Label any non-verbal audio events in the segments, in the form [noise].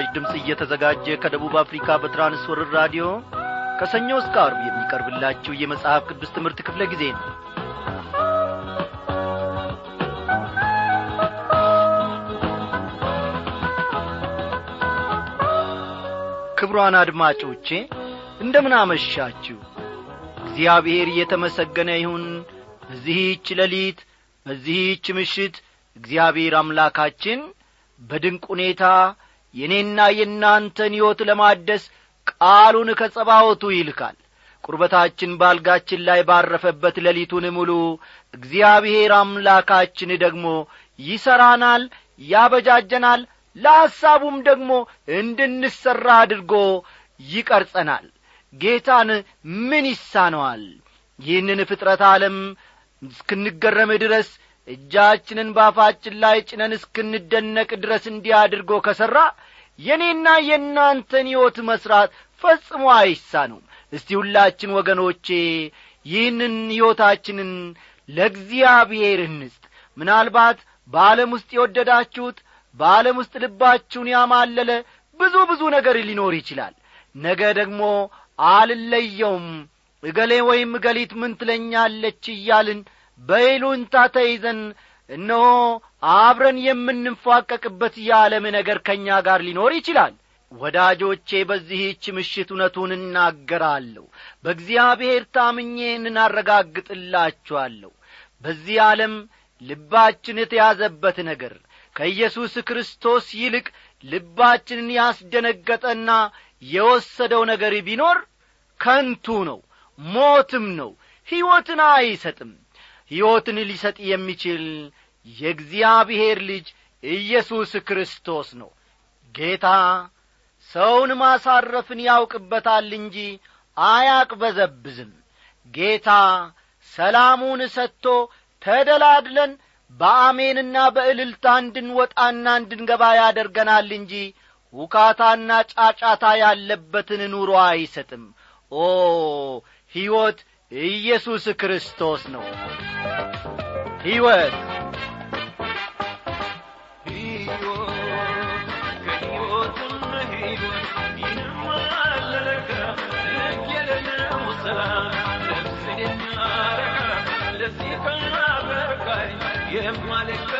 ለምሥራች ድምፅ እየተዘጋጀ ከደቡብ አፍሪካ በትራንስወርር ራዲዮ ከሰኞ እስከ አርብ የሚቀርብላችሁ የመጽሐፍ ቅዱስ ትምህርት ክፍለ ጊዜ ነው። ክብሯን አድማጮቼ እንደምን አመሻችሁ? እግዚአብሔር እየተመሰገነ ይሁን። በዚህች ሌሊት በዚህች ምሽት እግዚአብሔር አምላካችን በድንቅ ሁኔታ የእኔና የእናንተን ሕይወት ለማደስ ቃሉን ከጸባወቱ ይልካል። ቁርበታችን ባልጋችን ላይ ባረፈበት ሌሊቱን ሙሉ እግዚአብሔር አምላካችን ደግሞ ይሠራናል ያበጃጀናል ለሐሳቡም ደግሞ እንድንሠራ አድርጎ ይቀርጸናል። ጌታን ምን ይሳነዋል? ይህንን ፍጥረት ዓለም እስክንገረም ድረስ እጃችንን ባፋችን ላይ ጭነን እስክንደነቅ ድረስ እንዲህ አድርጎ ከሠራ የእኔና የእናንተን ሕይወት መሥራት ፈጽሞ አይሳነውም። እስቲ ሁላችን ወገኖቼ ይህንን ሕይወታችንን ለእግዚአብሔር እንስጥ። ምናልባት በዓለም ውስጥ የወደዳችሁት በዓለም ውስጥ ልባችሁን ያማለለ ብዙ ብዙ ነገር ሊኖር ይችላል። ነገ ደግሞ አልለየውም። እገሌ ወይም እገሊት ምን ትለኛለች እያልን በይሉንታ ተይዘን እነሆ አብረን የምንፋቀቅበት የዓለም ነገር ከእኛ ጋር ሊኖር ይችላል። ወዳጆቼ በዚህች ምሽት እውነቱን እናገራለሁ። በእግዚአብሔር ታምኜን እናረጋግጥላችኋለሁ። በዚህ ዓለም ልባችን የተያዘበት ነገር ከኢየሱስ ክርስቶስ ይልቅ ልባችንን ያስደነገጠና የወሰደው ነገር ቢኖር ከንቱ ነው ሞትም ነው ሕይወትን አይሰጥም። ሕይወትን ሊሰጥ የሚችል የእግዚአብሔር ልጅ ኢየሱስ ክርስቶስ ነው። ጌታ ሰውን ማሳረፍን ያውቅበታል እንጂ አያቅበዘብዝም። ጌታ ሰላሙን ሰጥቶ ተደላድለን በአሜንና በእልልታ እንድንወጣና እንድንገባ ያደርገናል እንጂ ውካታና ጫጫታ ያለበትን ኑሮ አይሰጥም። ኦ ሕይወት ኢየሱስ ክርስቶስ ነው ሕይወት ወደቀ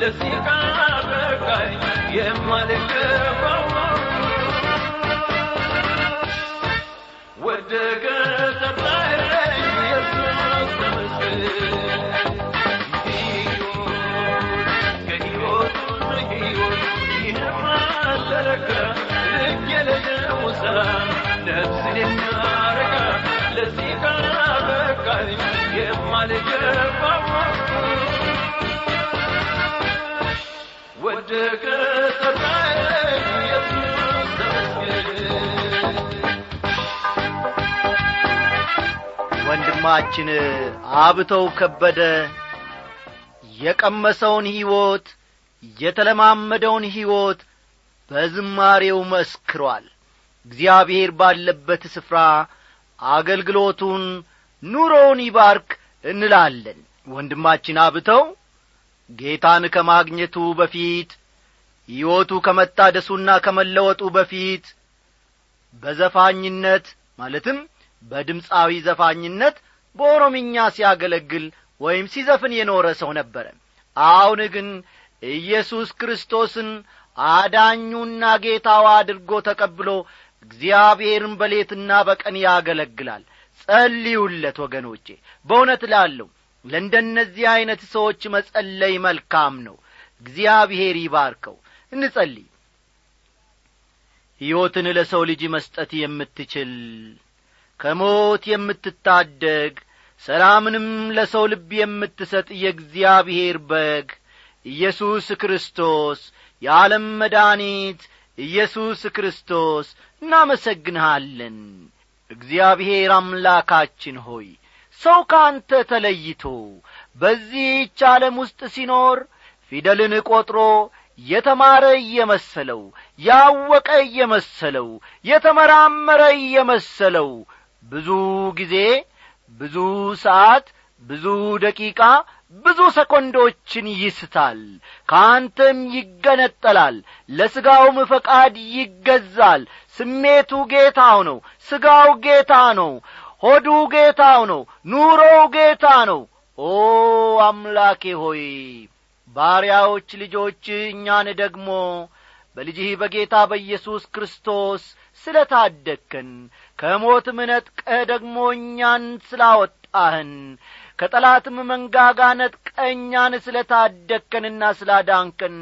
ለዚህ ወንድማችን አብተው ከበደ የቀመሰውን ሕይወት የተለማመደውን ሕይወት በዝማሬው መስክሯል። እግዚአብሔር ባለበት ስፍራ አገልግሎቱን ኑሮውን ይባርክ እንላለን። ወንድማችን አብተው ጌታን ከማግኘቱ በፊት ሕይወቱ ከመታደሱና ከመለወጡ በፊት በዘፋኝነት ማለትም በድምፃዊ ዘፋኝነት በኦሮምኛ ሲያገለግል ወይም ሲዘፍን የኖረ ሰው ነበረ። አሁን ግን ኢየሱስ ክርስቶስን አዳኙና ጌታው አድርጎ ተቀብሎ እግዚአብሔርን በሌትና በቀን ያገለግላል ጸልዩለት ወገኖቼ። በእውነት ላለሁ ለእንደነዚህ ዐይነት ሰዎች መጸለይ መልካም ነው። እግዚአብሔር ይባርከው። እንጸልይ። ሕይወትን ለሰው ልጅ መስጠት የምትችል ከሞት የምትታደግ ሰላምንም ለሰው ልብ የምትሰጥ የእግዚአብሔር በግ ኢየሱስ ክርስቶስ የዓለም መድኃኒት ኢየሱስ ክርስቶስ። እናመሰግንሃለን እግዚአብሔር አምላካችን ሆይ ሰው ካንተ ተለይቶ በዚህች ዓለም ውስጥ ሲኖር ፊደልን ቈጥሮ የተማረ እየመሰለው ያወቀ እየመሰለው የተመራመረ እየመሰለው ብዙ ጊዜ ብዙ ሰዓት ብዙ ደቂቃ ብዙ ሰኮንዶችን ይስታል ከአንተም ይገነጠላል ለሥጋውም ፈቃድ ይገዛል። ስሜቱ ጌታው ነው ሥጋው ጌታ ነው ሆዱ ጌታው ነው ኑሮው ጌታ ነው። ኦ አምላኬ ሆይ ባሪያዎች ልጆች እኛን ደግሞ በልጅህ በጌታ በኢየሱስ ክርስቶስ ስለ ታደግከን ከሞትም ነጥቀህ ደግሞ እኛን ስላወጣህን ከጠላትም መንጋጋ ነጥቀኛን ስለ ታደግከንና ስላዳንከን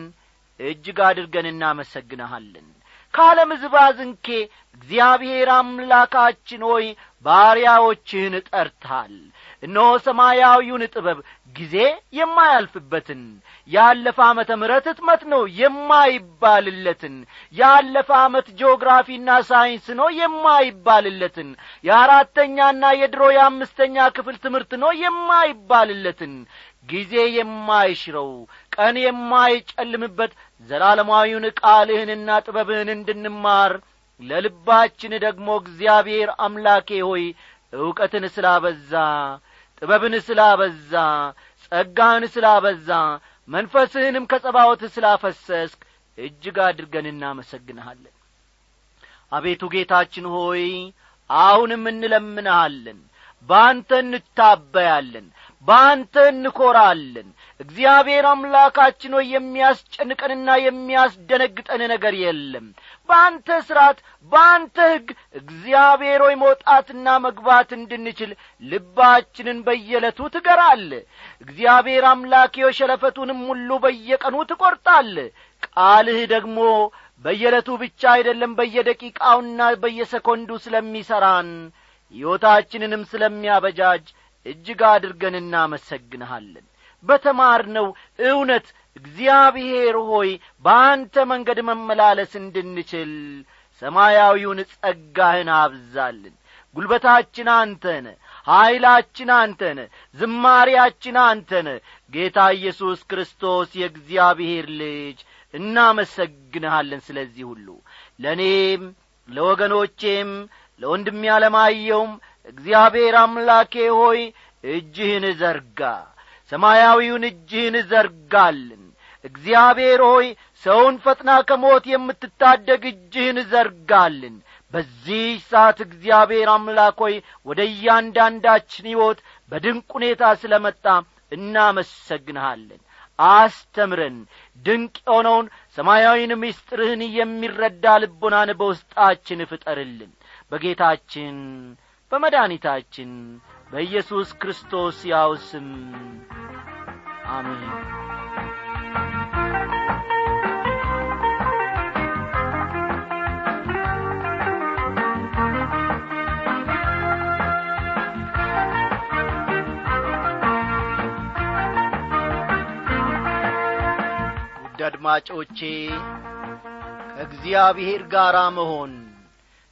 እጅግ አድርገን እናመሰግንሃለን። ከዓለም ዝባዝንኬ እግዚአብሔር አምላካችን ሆይ ባሪያዎችህን ጠርተሃል እነሆ ሰማያዊውን ጥበብ ጊዜ የማያልፍበትን ያለፈ ዓመተ ምሕረት ሕትመት ነው የማይባልለትን ያለፈ ዓመት ጂኦግራፊና ሳይንስ ነው የማይባልለትን የአራተኛና የድሮ የአምስተኛ ክፍል ትምህርት ነው የማይባልለትን ጊዜ የማይሽረው ቀን የማይጨልምበት ዘላለማዊውን ቃልህንና ጥበብህን እንድንማር ለልባችን ደግሞ እግዚአብሔር አምላኬ ሆይ ዕውቀትን ስላበዛ ጥበብን ስላበዛ ጸጋህን ስላበዛ መንፈስህንም ከጸባወት ስላፈሰስክ እጅግ አድርገን እናመሰግንሃለን። አቤቱ ጌታችን ሆይ አሁንም እንለምንሃለን በአንተ እንታበያለን በአንተ እንኰራለን እግዚአብሔር አምላካችን ሆይ የሚያስጨንቀንና የሚያስደነግጠን ነገር የለም። በአንተ ሥርዓት በአንተ ሕግ እግዚአብሔር ሆይ መውጣትና መግባት እንድንችል ልባችንን በየዕለቱ ትገራል። እግዚአብሔር አምላኬው ሸለፈቱንም ሁሉ በየቀኑ ትቈርጣል። ቃልህ ደግሞ በየዕለቱ ብቻ አይደለም በየደቂቃውና በየሰኮንዱ ስለሚሠራን ሕይወታችንንም ስለሚያበጃጅ እጅግ አድርገን እናመሰግንሃለን። በተማርነው እውነት እግዚአብሔር ሆይ በአንተ መንገድ መመላለስ እንድንችል ሰማያዊውን ጸጋህን አብዛልን። ጒልበታችን አንተነ ኀይላችን አንተነ ዝማሪያችን አንተነ ጌታ ኢየሱስ ክርስቶስ የእግዚአብሔር ልጅ እናመሰግንሃለን። ስለዚህ ሁሉ ለእኔም ለወገኖቼም ለወንድሜ ያለማየውም እግዚአብሔር አምላኬ ሆይ እጅህን ዘርጋ ሰማያዊውን እጅህን ዘርጋልን። እግዚአብሔር ሆይ ሰውን ፈጥና ከሞት የምትታደግ እጅህን ዘርጋልን። በዚህ ሰዓት እግዚአብሔር አምላክ ሆይ ወደ እያንዳንዳችን ሕይወት በድንቅ ሁኔታ ስለ መጣ እናመሰግንሃለን። አስተምረን ድንቅ የሆነውን ሰማያዊን ምስጢርህን የሚረዳ ልቦናን በውስጣችን ፍጠርልን። በጌታችን በመድኃኒታችን በኢየሱስ ክርስቶስ ያው ስም። አሜን። አድማጮቼ ከእግዚአብሔር ጋር መሆን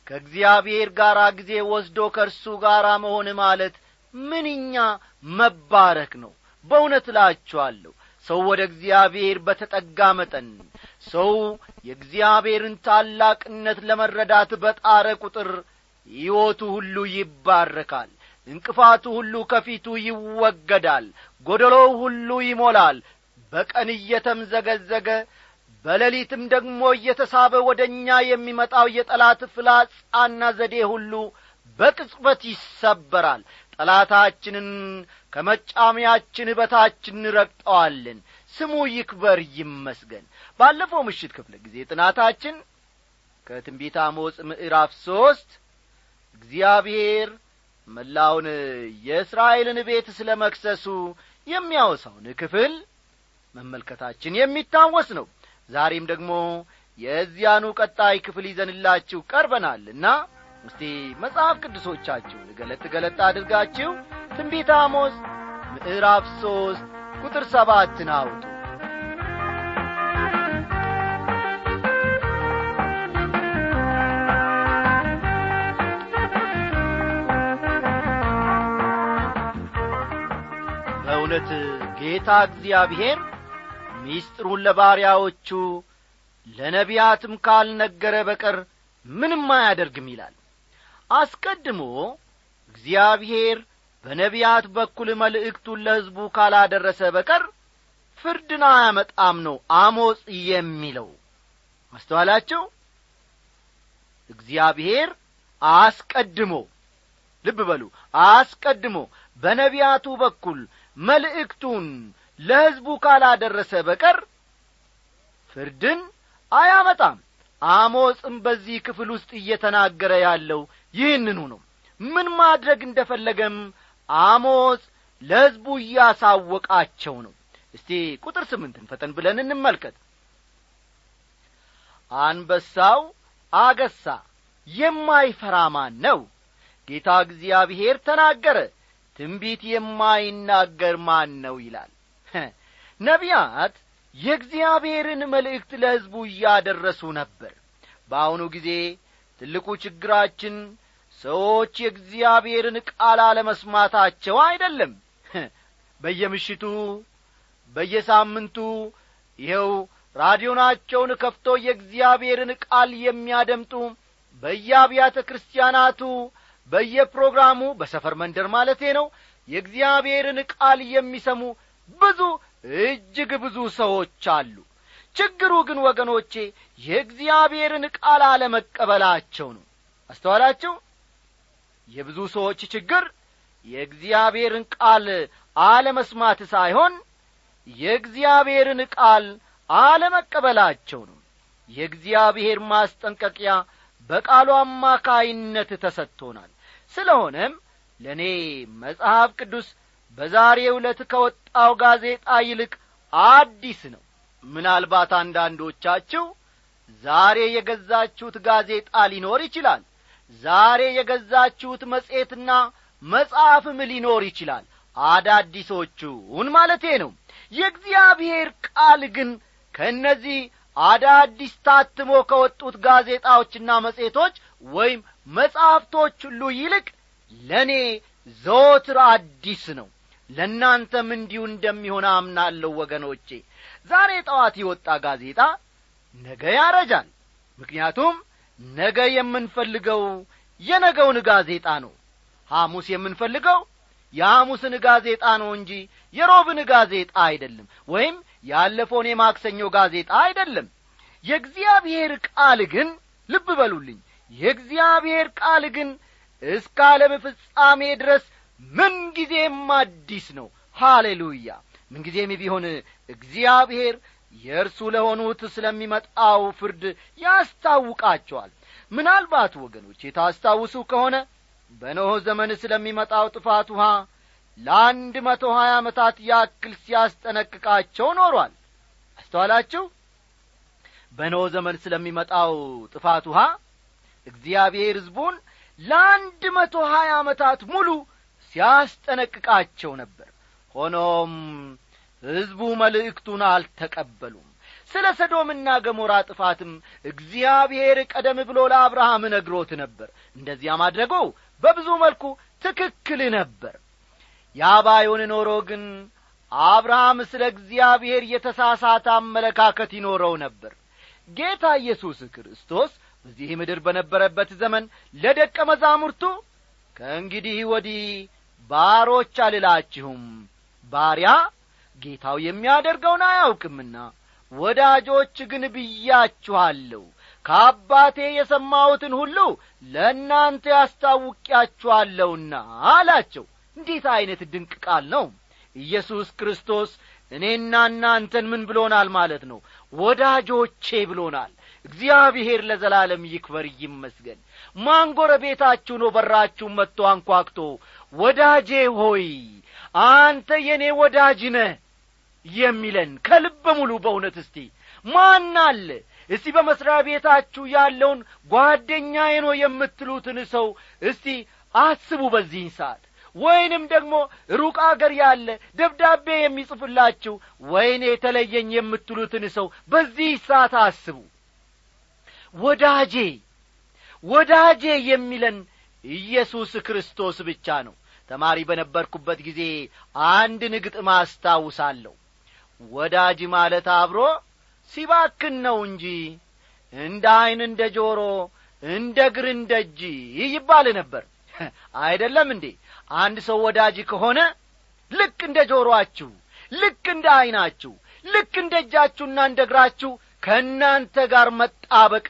ከእግዚአብሔር ጋር ጊዜ ወስዶ ከእርሱ ጋር መሆን ማለት ምንኛ መባረክ ነው። በእውነት እላችኋለሁ ሰው ወደ እግዚአብሔር በተጠጋ መጠን ሰው የእግዚአብሔርን ታላቅነት ለመረዳት በጣረ ቁጥር ሕይወቱ ሁሉ ይባረካል እንቅፋቱ ሁሉ ከፊቱ ይወገዳል ጐደሎው ሁሉ ይሞላል በቀን እየተምዘገዘገ በሌሊትም ደግሞ እየተሳበ ወደ እኛ የሚመጣው የጠላት ፍላጻና ዘዴ ሁሉ በቅጽበት ይሰበራል። ጠላታችንን ከመጫሚያችን በታች እንረግጠዋለን። ስሙ ይክበር ይመስገን። ባለፈው ምሽት ክፍለ ጊዜ ጥናታችን ከትንቢት አሞጽ ምዕራፍ ሦስት እግዚአብሔር መላውን የእስራኤልን ቤት ስለ መክሰሱ የሚያወሳውን ክፍል መመልከታችን የሚታወስ ነው ዛሬም ደግሞ የዚያኑ ቀጣይ ክፍል ይዘንላችሁ ቀርበናልና እስቲ መጽሐፍ ቅዱሶቻችሁን ገለጥ ገለጥ አድርጋችሁ ትንቢት አሞስ ምዕራፍ ሦስት ቁጥር ሰባትን አውጡ። በእውነት ጌታ እግዚአብሔር ሚስጥሩን ለባሪያዎቹ ለነቢያትም ካልነገረ በቀር ምንም አያደርግም ይላል። አስቀድሞ እግዚአብሔር በነቢያት በኩል መልእክቱን ለሕዝቡ ካላደረሰ በቀር ፍርድን አያመጣም ነው አሞጽ የሚለው። አስተዋላችሁ? እግዚአብሔር አስቀድሞ ልብ በሉ አስቀድሞ በነቢያቱ በኩል መልእክቱን ለሕዝቡ ካላደረሰ በቀር ፍርድን አያመጣም። አሞጽም በዚህ ክፍል ውስጥ እየተናገረ ያለው ይህንኑ ነው። ምን ማድረግ እንደ ፈለገም አሞጽ ለሕዝቡ እያሳወቃቸው ነው። እስቲ ቁጥር ስምንትን ፈጠን ብለን እንመልከት። አንበሳው አገሳ የማይፈራ ማን ነው? ጌታ እግዚአብሔር ተናገረ ትንቢት የማይናገር ማን ነው ይላል [laughs] ነቢያት የእግዚአብሔርን መልእክት ለሕዝቡ እያደረሱ ነበር። በአሁኑ ጊዜ ትልቁ ችግራችን ሰዎች የእግዚአብሔርን ቃል አለመስማታቸው አይደለም። [laughs] በየምሽቱ በየሳምንቱ ይኸው ራዲዮናቸውን ከፍቶ የእግዚአብሔርን ቃል የሚያደምጡ በየአብያተ ክርስቲያናቱ በየፕሮግራሙ በሰፈር መንደር ማለቴ ነው የእግዚአብሔርን ቃል የሚሰሙ ብዙ እጅግ ብዙ ሰዎች አሉ። ችግሩ ግን ወገኖቼ የእግዚአብሔርን ቃል አለመቀበላቸው ነው። አስተዋላችሁ? የብዙ ሰዎች ችግር የእግዚአብሔርን ቃል አለመስማት ሳይሆን የእግዚአብሔርን ቃል አለመቀበላቸው ነው። የእግዚአብሔር ማስጠንቀቂያ በቃሉ አማካይነት ተሰጥቶናል። ስለሆነም ለእኔ መጽሐፍ ቅዱስ በዛሬ ዕለት ከወጣው ጋዜጣ ይልቅ አዲስ ነው። ምናልባት አንዳንዶቻችሁ ዛሬ የገዛችሁት ጋዜጣ ሊኖር ይችላል ዛሬ የገዛችሁት መጽሔትና መጽሐፍም ሊኖር ይችላል። አዳዲሶቹን ማለቴ ነው። የእግዚአብሔር ቃል ግን ከእነዚህ አዳዲስ ታትሞ ከወጡት ጋዜጣዎችና መጽሔቶች ወይም መጻሕፍቶች ሁሉ ይልቅ ለእኔ ዘወትር አዲስ ነው ለእናንተም እንዲሁ እንደሚሆን አምናለሁ ወገኖቼ። ዛሬ ጠዋት የወጣ ጋዜጣ ነገ ያረጃል። ምክንያቱም ነገ የምንፈልገው የነገውን ጋዜጣ ነው። ሐሙስ የምንፈልገው የሐሙስን ጋዜጣ ነው እንጂ የሮብን ጋዜጣ አይደለም ወይም ያለፈውን የማክሰኞ ጋዜጣ አይደለም። የእግዚአብሔር ቃል ግን ልብ በሉልኝ የእግዚአብሔር ቃል ግን እስከ ዓለም ፍጻሜ ድረስ ምንጊዜም አዲስ ነው። ሃሌሉያ! ምንጊዜም ቢሆን እግዚአብሔር የእርሱ ለሆኑት ስለሚመጣው ፍርድ ያስታውቃቸዋል። ምናልባት ወገኖች የታስታውሱ ከሆነ በኖህ ዘመን ስለሚመጣው ጥፋት ውሃ ለአንድ መቶ ሀያ ዓመታት ያክል ሲያስጠነቅቃቸው ኖሯል። አስተዋላችሁ? በኖህ ዘመን ስለሚመጣው ጥፋት ውሃ እግዚአብሔር ሕዝቡን ለአንድ መቶ ሀያ ዓመታት ሙሉ ሲያስጠነቅቃቸው ነበር። ሆኖም ሕዝቡ መልእክቱን አልተቀበሉም። ስለ ሰዶምና ገሞራ ጥፋትም እግዚአብሔር ቀደም ብሎ ለአብርሃም ነግሮት ነበር። እንደዚያ ማድረጉ በብዙ መልኩ ትክክል ነበር። ያ ባይሆን ኖሮ ግን አብርሃም ስለ እግዚአብሔር የተሳሳተ አመለካከት ይኖረው ነበር። ጌታ ኢየሱስ ክርስቶስ በዚህ ምድር በነበረበት ዘመን ለደቀ መዛሙርቱ ከእንግዲህ ወዲህ ባሮች አልላችሁም። ባሪያ ጌታው የሚያደርገውን አያውቅምና ወዳጆች ግን ብያችኋለሁ። ከአባቴ የሰማሁትን ሁሉ ለእናንተ ያስታውቂያችኋለሁና አላቸው። እንዴት ዐይነት ድንቅ ቃል ነው! ኢየሱስ ክርስቶስ እኔና እናንተን ምን ብሎናል ማለት ነው? ወዳጆቼ ብሎናል። እግዚአብሔር ለዘላለም ይክበር ይመስገን። ማንጎረ ቤታችሁ ነው በራችሁን መጥቶ አንኳክቶ ወዳጄ ሆይ አንተ የእኔ ወዳጅ ነህ የሚለን ከልበ ሙሉ በእውነት እስቲ ማን አለ? እስቲ በመሥሪያ ቤታችሁ ያለውን ጓደኛዬ ነው የምትሉትን ሰው እስቲ አስቡ በዚህን ሰዓት። ወይንም ደግሞ ሩቅ አገር ያለ ደብዳቤ የሚጽፍላችሁ ወይኔ የተለየኝ የምትሉትን ሰው በዚህ ሰዓት አስቡ። ወዳጄ ወዳጄ የሚለን ኢየሱስ ክርስቶስ ብቻ ነው ተማሪ በነበርኩበት ጊዜ አንድን ግጥም አስታውሳለሁ። ወዳጅ ማለት አብሮ ሲባክን ነው እንጂ እንደ ዐይን እንደ ጆሮ እንደ እግር እንደ እጅ ይባል ነበር። [laughs] አይደለም እንዴ? አንድ ሰው ወዳጅ ከሆነ ልክ እንደ ጆሮአችሁ ልክ እንደ ዐይናችሁ ልክ እንደ እጃችሁና እንደ እግራችሁ ከእናንተ ጋር መጣበቅ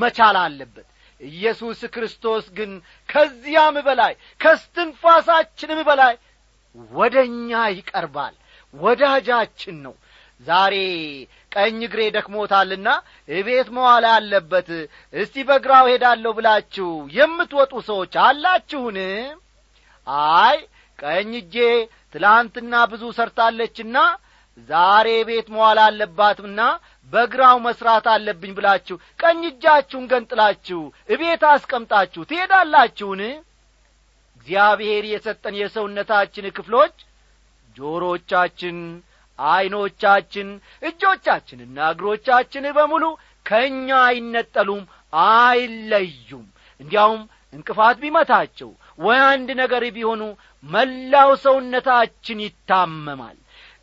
መቻል አለበት ኢየሱስ ክርስቶስ ግን ከዚያም በላይ ከስትንፋሳችንም በላይ ወደ እኛ ይቀርባል። ወዳጃችን ነው። ዛሬ ቀኝ እግሬ ደክሞታልና እቤት መዋል አለበት። እስቲ በግራው ሄዳለሁ ብላችሁ የምትወጡ ሰዎች አላችሁን? አይ ቀኝ እጄ ትላንትና ብዙ ሰርታለችና ዛሬ ቤት መዋል አለባትና በግራው መስራት አለብኝ ብላችሁ ቀኝ እጃችሁን ገንጥላችሁ እቤት አስቀምጣችሁ ትሄዳላችሁን? እግዚአብሔር የሰጠን የሰውነታችን ክፍሎች ጆሮቻችን ዐይኖቻችን እጆቻችንና እግሮቻችን በሙሉ ከእኛ አይነጠሉም አይለዩም። እንዲያውም እንቅፋት ቢመታቸው ወይ አንድ ነገር ቢሆኑ መላው ሰውነታችን ይታመማል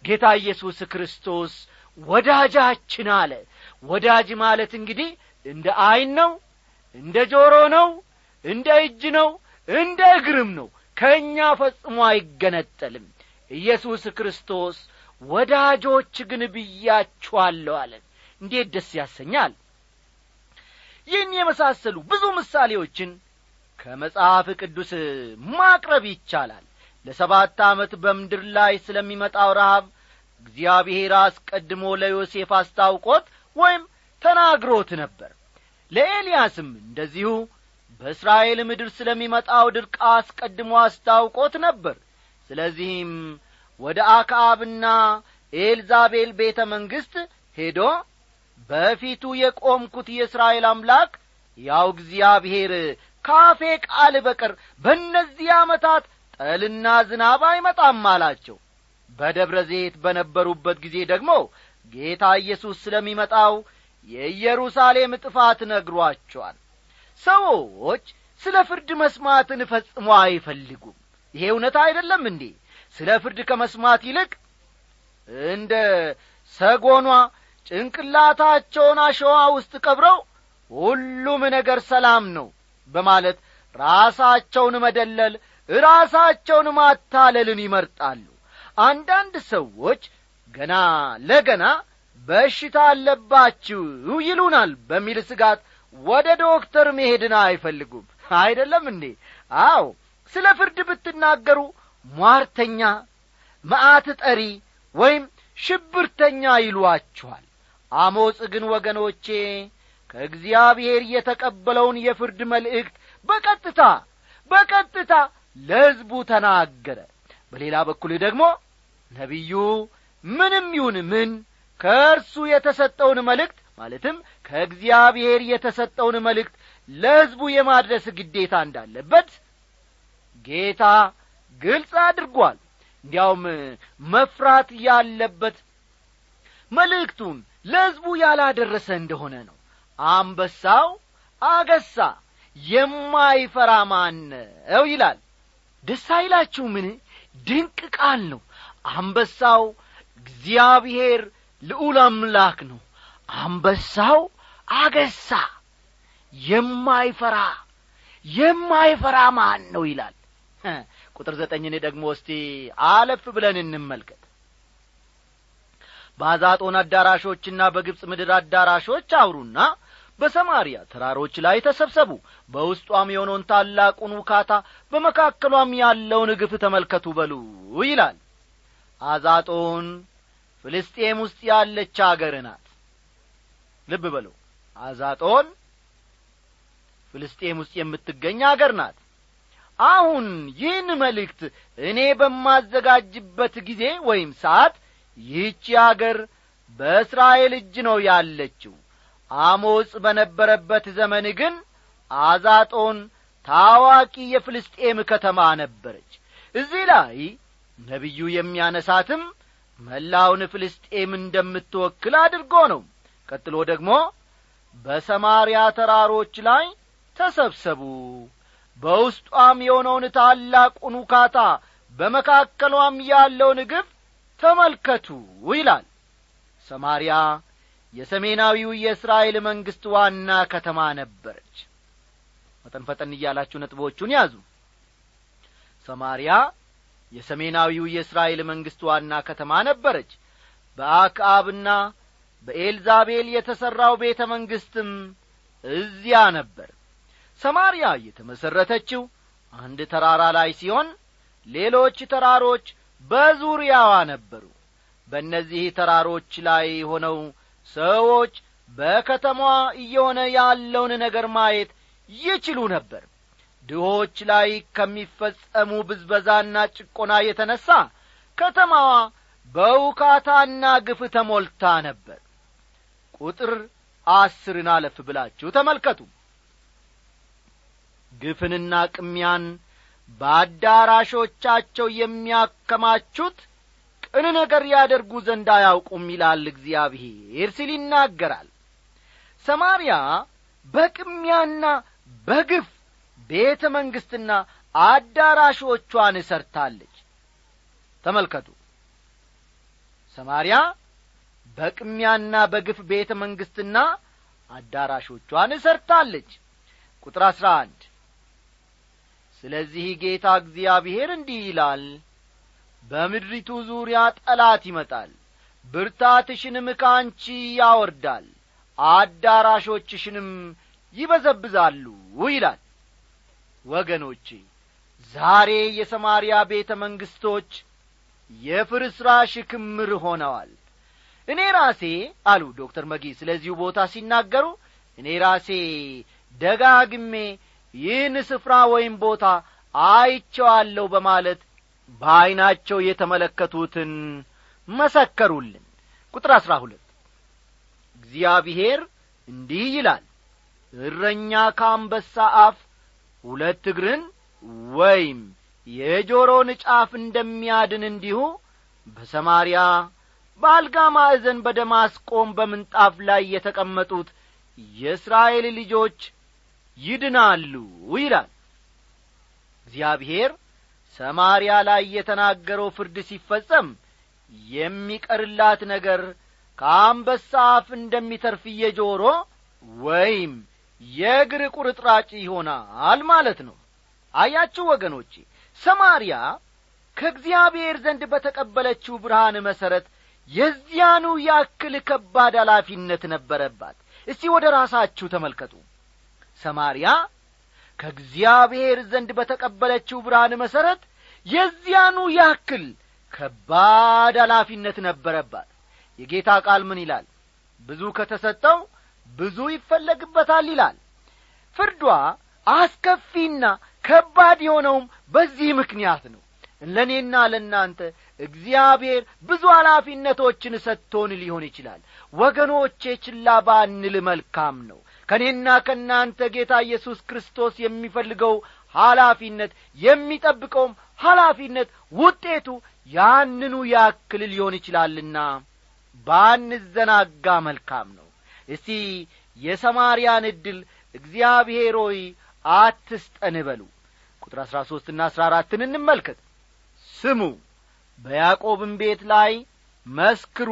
ጌታ ኢየሱስ ክርስቶስ ወዳጃችን አለ። ወዳጅ ማለት እንግዲህ እንደ ዐይን ነው እንደ ጆሮ ነው እንደ እጅ ነው እንደ እግርም ነው። ከእኛ ፈጽሞ አይገነጠልም። ኢየሱስ ክርስቶስ ወዳጆች ግን ብያችኋለሁ አለን እንዴት ደስ ያሰኛል! ይህን የመሳሰሉ ብዙ ምሳሌዎችን ከመጽሐፍ ቅዱስ ማቅረብ ይቻላል ለሰባት ዓመት በምድር ላይ ስለሚመጣው ረሃብ እግዚአብሔር አስቀድሞ ለዮሴፍ አስታውቆት ወይም ተናግሮት ነበር። ለኤልያስም እንደዚሁ በእስራኤል ምድር ስለሚመጣው ድርቅ አስቀድሞ አስታውቆት ነበር። ስለዚህም ወደ አክዓብና ኤልዛቤል ቤተ መንግሥት ሄዶ በፊቱ የቆምኩት የእስራኤል አምላክ ያው እግዚአብሔር ካፌ ቃል በቀር በእነዚህ ዓመታት ጠልና ዝናብ አይመጣም አላቸው። በደብረ ዘይት በነበሩበት ጊዜ ደግሞ ጌታ ኢየሱስ ስለሚመጣው የኢየሩሳሌም ጥፋት ነግሯቸዋል። ሰዎች ስለ ፍርድ መስማትን ፈጽሞ አይፈልጉም። ይሄ እውነት አይደለም እንዴ? ስለ ፍርድ ከመስማት ይልቅ እንደ ሰጎኗ ጭንቅላታቸውን አሸዋ ውስጥ ቀብረው ሁሉም ነገር ሰላም ነው በማለት ራሳቸውን መደለል ራሳቸውን ማታለልን ይመርጣሉ። አንዳንድ ሰዎች ገና ለገና በሽታ አለባችሁ ይሉናል በሚል ስጋት ወደ ዶክተር መሄድን አይፈልጉም። አይደለም እንዴ? አው ስለ ፍርድ ብትናገሩ ሟርተኛ መዓት ጠሪ ወይም ሽብርተኛ ይሏችኋል። አሞጽ ግን ወገኖቼ ከእግዚአብሔር የተቀበለውን የፍርድ መልእክት በቀጥታ በቀጥታ ለሕዝቡ ተናገረ። በሌላ በኩል ደግሞ ነቢዩ ምንም ይሁን ምን ከእርሱ የተሰጠውን መልእክት ማለትም ከእግዚአብሔር የተሰጠውን መልእክት ለሕዝቡ የማድረስ ግዴታ እንዳለበት ጌታ ግልጽ አድርጓል። እንዲያውም መፍራት ያለበት መልእክቱን ለሕዝቡ ያላደረሰ እንደሆነ ነው። አንበሳው አገሳ የማይፈራ ማነው ይላል ደስ አይላችሁ ምን ድንቅ ቃል ነው። አንበሳው እግዚአብሔር ልዑል አምላክ ነው። አንበሳው አገሳ። የማይፈራ የማይፈራ ማን ነው ይላል። ቁጥር ዘጠኝን ደግሞ እስቲ አለፍ ብለን እንመልከት። በአዛጦን አዳራሾችና በግብፅ ምድር አዳራሾች አውሩና በሰማርያ ተራሮች ላይ ተሰብሰቡ። በውስጧም የሆነውን ታላቁን ውካታ በመካከሏም ያለውን ግፍ ተመልከቱ በሉ ይላል። አዛጦን ፍልስጤም ውስጥ ያለች አገር ናት። ልብ በሉ። አዛጦን ፍልስጤም ውስጥ የምትገኝ አገር ናት። አሁን ይህን መልእክት እኔ በማዘጋጅበት ጊዜ ወይም ሰዓት ይህቺ አገር በእስራኤል እጅ ነው ያለችው አሞጽ በነበረበት ዘመን ግን አዛጦን ታዋቂ የፍልስጤም ከተማ ነበረች። እዚህ ላይ ነቢዩ የሚያነሳትም መላውን ፍልስጤም እንደምትወክል አድርጎ ነው። ቀጥሎ ደግሞ በሰማርያ ተራሮች ላይ ተሰብሰቡ። በውስጧም የሆነውን ታላቁን ውካታ በመካከሏም ያለውን ግፍ ተመልከቱ ይላል። ሰማርያ የሰሜናዊው የእስራኤል መንግሥት ዋና ከተማ ነበረች። ፈጠን ፈጠን እያላችሁ ነጥቦቹን ያዙ። ሰማርያ የሰሜናዊው የእስራኤል መንግሥት ዋና ከተማ ነበረች። በአክአብና በኤልዛቤል የተሠራው ቤተ መንግሥትም እዚያ ነበር። ሰማርያ የተመሠረተችው አንድ ተራራ ላይ ሲሆን ሌሎች ተራሮች በዙሪያዋ ነበሩ። በእነዚህ ተራሮች ላይ ሆነው ሰዎች በከተማዋ እየሆነ ያለውን ነገር ማየት ይችሉ ነበር። ድሆች ላይ ከሚፈጸሙ ብዝበዛና ጭቆና የተነሣ ከተማዋ በውካታና ግፍ ተሞልታ ነበር። ቁጥር አስርን አለፍ ብላችሁ ተመልከቱ። ግፍንና ቅሚያን በአዳራሾቻቸው የሚያከማቹት ቅን ነገር ያደርጉ ዘንድ አያውቁም ይላል እግዚአብሔር ሲል ይናገራል። ሰማርያ በቅሚያና በግፍ ቤተ መንግሥትና አዳራሾቿን እሰርታለች ተመልከቱ። ሰማርያ በቅሚያና በግፍ ቤተ መንግሥትና አዳራሾቿን እሰርታለች ቁጥር አሥራ አንድ። ስለዚህ ጌታ እግዚአብሔር እንዲህ ይላል በምድሪቱ ዙሪያ ጠላት ይመጣል። ብርታትሽንም ከአንቺ ያወርዳል። አዳራሾችሽንም ይበዘብዛሉ ይላል። ወገኖቼ ዛሬ የሰማርያ ቤተ መንግሥቶች የፍርስራሽ ክምር ሆነዋል። እኔ ራሴ አሉ ዶክተር መጊ ስለዚሁ ቦታ ሲናገሩ እኔ ራሴ ደጋግሜ ይህን ስፍራ ወይም ቦታ አይቸዋለሁ በማለት በዐይናቸው የተመለከቱትን መሰከሩልን። ቁጥር አሥራ ሁለት እግዚአብሔር እንዲህ ይላል እረኛ ከአንበሳ አፍ ሁለት እግርን ወይም የጆሮን ጫፍ እንደሚያድን እንዲሁ በሰማርያ በአልጋ ማዕዘን በደማስቆም በምንጣፍ ላይ የተቀመጡት የእስራኤል ልጆች ይድናሉ ይላል። እግዚአብሔር ሰማርያ ላይ የተናገረው ፍርድ ሲፈጸም የሚቀርላት ነገር ከአንበሳ አፍ እንደሚተርፍ የጆሮ ወይም የእግር ቁርጥራጭ ይሆናል ማለት ነው። አያችሁ ወገኖቼ ሰማርያ ከእግዚአብሔር ዘንድ በተቀበለችው ብርሃን መሠረት የዚያኑ ያክል ከባድ ኃላፊነት ነበረባት። እስቲ ወደ ራሳችሁ ተመልከቱ። ሰማርያ ከእግዚአብሔር ዘንድ በተቀበለችው ብርሃን መሠረት የዚያኑ ያክል ከባድ ኃላፊነት ነበረባት። የጌታ ቃል ምን ይላል? ብዙ ከተሰጠው ብዙ ይፈለግበታል ይላል። ፍርዷ አስከፊና ከባድ የሆነውም በዚህ ምክንያት ነው። ለእኔና ለእናንተ እግዚአብሔር ብዙ ኃላፊነቶችን ሰጥቶን ሊሆን ይችላል። ወገኖቼ ችላ ባንል መልካም ነው ከእኔና ከእናንተ ጌታ ኢየሱስ ክርስቶስ የሚፈልገው ኃላፊነት የሚጠብቀውም ኃላፊነት ውጤቱ ያንኑ ያክል ሊሆን ይችላልና ባንዘናጋ መልካም ነው። እስቲ የሰማርያን ዕድል እግዚአብሔር ሆይ አትስጠን በሉ። ቁጥር አሥራ ሦስትና አሥራ አራትን እንመልከት። ስሙ በያዕቆብም ቤት ላይ መስክሩ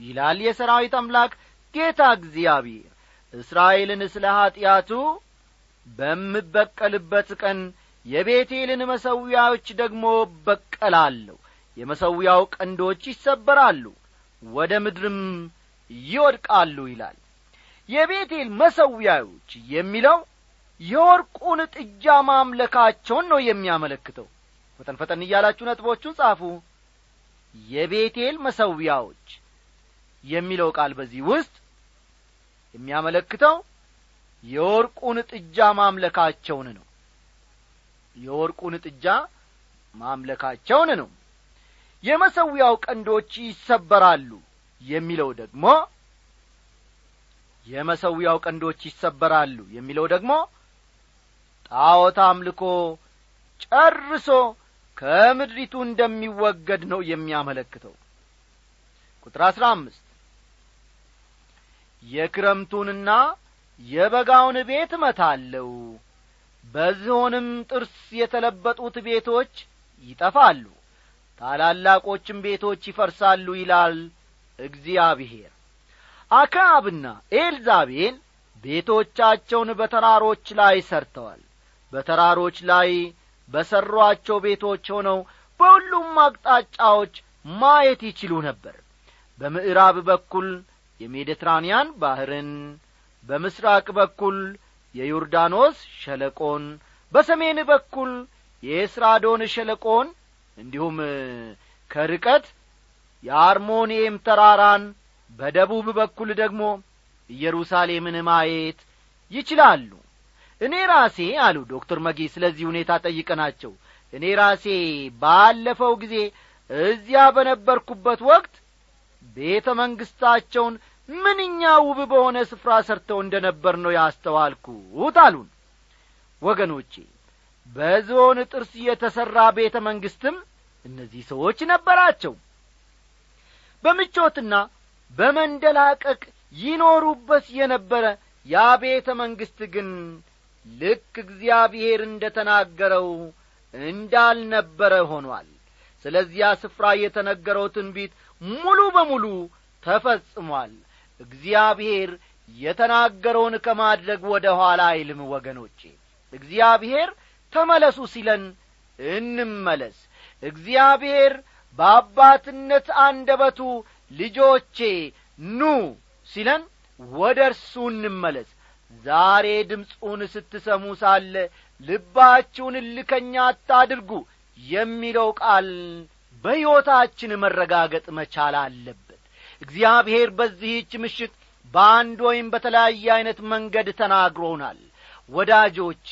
ይላል የሰራዊት አምላክ ጌታ እግዚአብሔር እስራኤልን ስለ ኀጢአቱ በምበቀልበት ቀን የቤቴልን መሠዊያዎች ደግሞ በቀላለሁ የመሠዊያው ቀንዶች ይሰበራሉ ወደ ምድርም ይወድቃሉ ይላል። የቤቴል መሠዊያዎች የሚለው የወርቁን ጥጃ ማምለካቸውን ነው የሚያመለክተው። ፈጠን ፈጠን እያላችሁ ነጥቦቹን ጻፉ። የቤቴል መሠዊያዎች የሚለው ቃል በዚህ ውስጥ የሚያመለክተው የወርቁን ጥጃ ማምለካቸውን ነው። የወርቁን ጥጃ ማምለካቸውን ነው። የመሠዊያው ቀንዶች ይሰበራሉ የሚለው ደግሞ የመሠዊያው ቀንዶች ይሰበራሉ የሚለው ደግሞ ጣዖት አምልኮ ጨርሶ ከምድሪቱ እንደሚወገድ ነው የሚያመለክተው። ቁጥር አሥራ አምስት የክረምቱንና የበጋውን ቤት እመታለሁ። በዝሆንም ጥርስ የተለበጡት ቤቶች ይጠፋሉ ታላላቆችም ቤቶች ይፈርሳሉ ይላል እግዚአብሔር። አክዓብና ኤልዛቤል ቤቶቻቸውን በተራሮች ላይ ሰርተዋል። በተራሮች ላይ በሠሯቸው ቤቶች ሆነው በሁሉም አቅጣጫዎች ማየት ይችሉ ነበር። በምዕራብ በኩል የሜዲትራንያን ባሕርን በምስራቅ በኩል የዮርዳኖስ ሸለቆን በሰሜን በኩል የኤስራዶን ሸለቆን እንዲሁም ከርቀት የአርሞንኤም ተራራን በደቡብ በኩል ደግሞ ኢየሩሳሌምን ማየት ይችላሉ። እኔ ራሴ አሉ ዶክተር መጊ ስለዚህ ሁኔታ ጠይቀናቸው። እኔ ራሴ ባለፈው ጊዜ እዚያ በነበርኩበት ወቅት ቤተ መንግሥታቸውን ምንኛ ውብ በሆነ ስፍራ ሰርተው እንደ ነበር ነው ያስተዋልኩት አሉን። ወገኖቼ በዝሆን ጥርስ የተሠራ ቤተ መንግሥትም እነዚህ ሰዎች ነበራቸው። በምቾትና በመንደላቀቅ ይኖሩበት የነበረ ያ ቤተ መንግሥት ግን ልክ እግዚአብሔር እንደ ተናገረው እንዳልነበረ ሆኗል። ስለዚያ ስፍራ የተነገረው ትንቢት ሙሉ በሙሉ ተፈጽሟል። እግዚአብሔር የተናገረውን ከማድረግ ወደ ኋላ አይልም ወገኖቼ። እግዚአብሔር ተመለሱ ሲለን እንመለስ። እግዚአብሔር በአባትነት አንደበቱ ልጆቼ ኑ ሲለን ወደ እርሱ እንመለስ። ዛሬ ድምፁን ስትሰሙ ሳለ ልባችሁን እልከኛ አታድርጉ የሚለው ቃል በሕይወታችን መረጋገጥ መቻል አለበት። እግዚአብሔር በዚህች ምሽት በአንድ ወይም በተለያየ ዐይነት መንገድ ተናግሮናል። ወዳጆቼ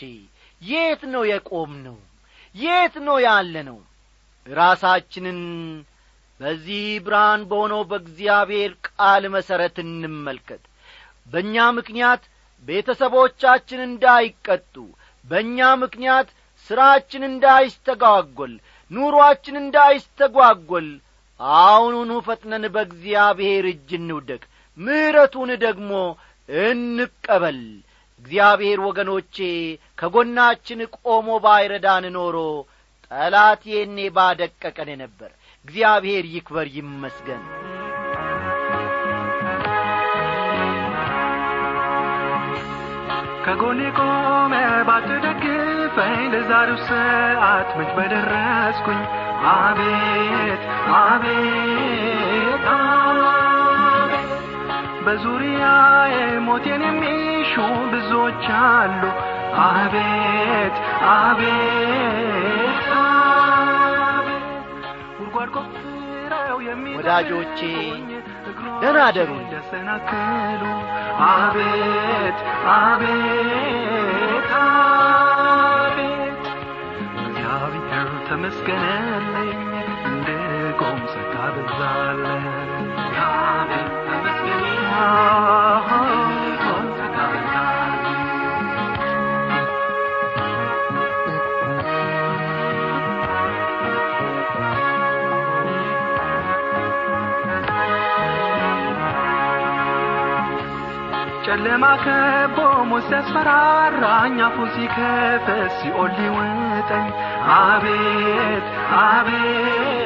የት ነው የቆም ነው የት ነው ያለ ነው ራሳችንን በዚህ ብርሃን በሆነው በእግዚአብሔር ቃል መሠረት እንመልከት። በእኛ ምክንያት ቤተሰቦቻችን እንዳይቀጡ በእኛ ምክንያት ሥራችን እንዳይስተጓጐል ኑሮአችን እንዳይስተጓጐል አሁኑኑ ፈጥነን በእግዚአብሔር እጅ እንውደቅ ምሕረቱን ደግሞ እንቀበል። እግዚአብሔር ወገኖቼ ከጐናችን ቆሞ ባይረዳን ኖሮ ጠላት የኔ ባደቀቀን ነበር። እግዚአብሔር ይክበር ይመስገን ከጎኔ ቆመ ባትደግፈኝ ለዛሬው ሰዓት መች በደረስኩኝ። አቤት አቤት አቤት። በዙሪያዬ ሞቴን የሚሹ ብዙዎች አሉ። አቤት አቤት አቤት። ጉድጓድ ወዳጆቼ ደህና አደሩ። እንደሰናክሉ አቤት አቤት አቤት። እግዚአብሔር ተመስገነልኝ እንድቆም ጸጋ በዛለኝ እግዚአብሔር ተመስገን ጨለማ ከቦ ሞት ሲያስፈራራኝ አፉን ሲከፍት ሲኦል አቤት አቤት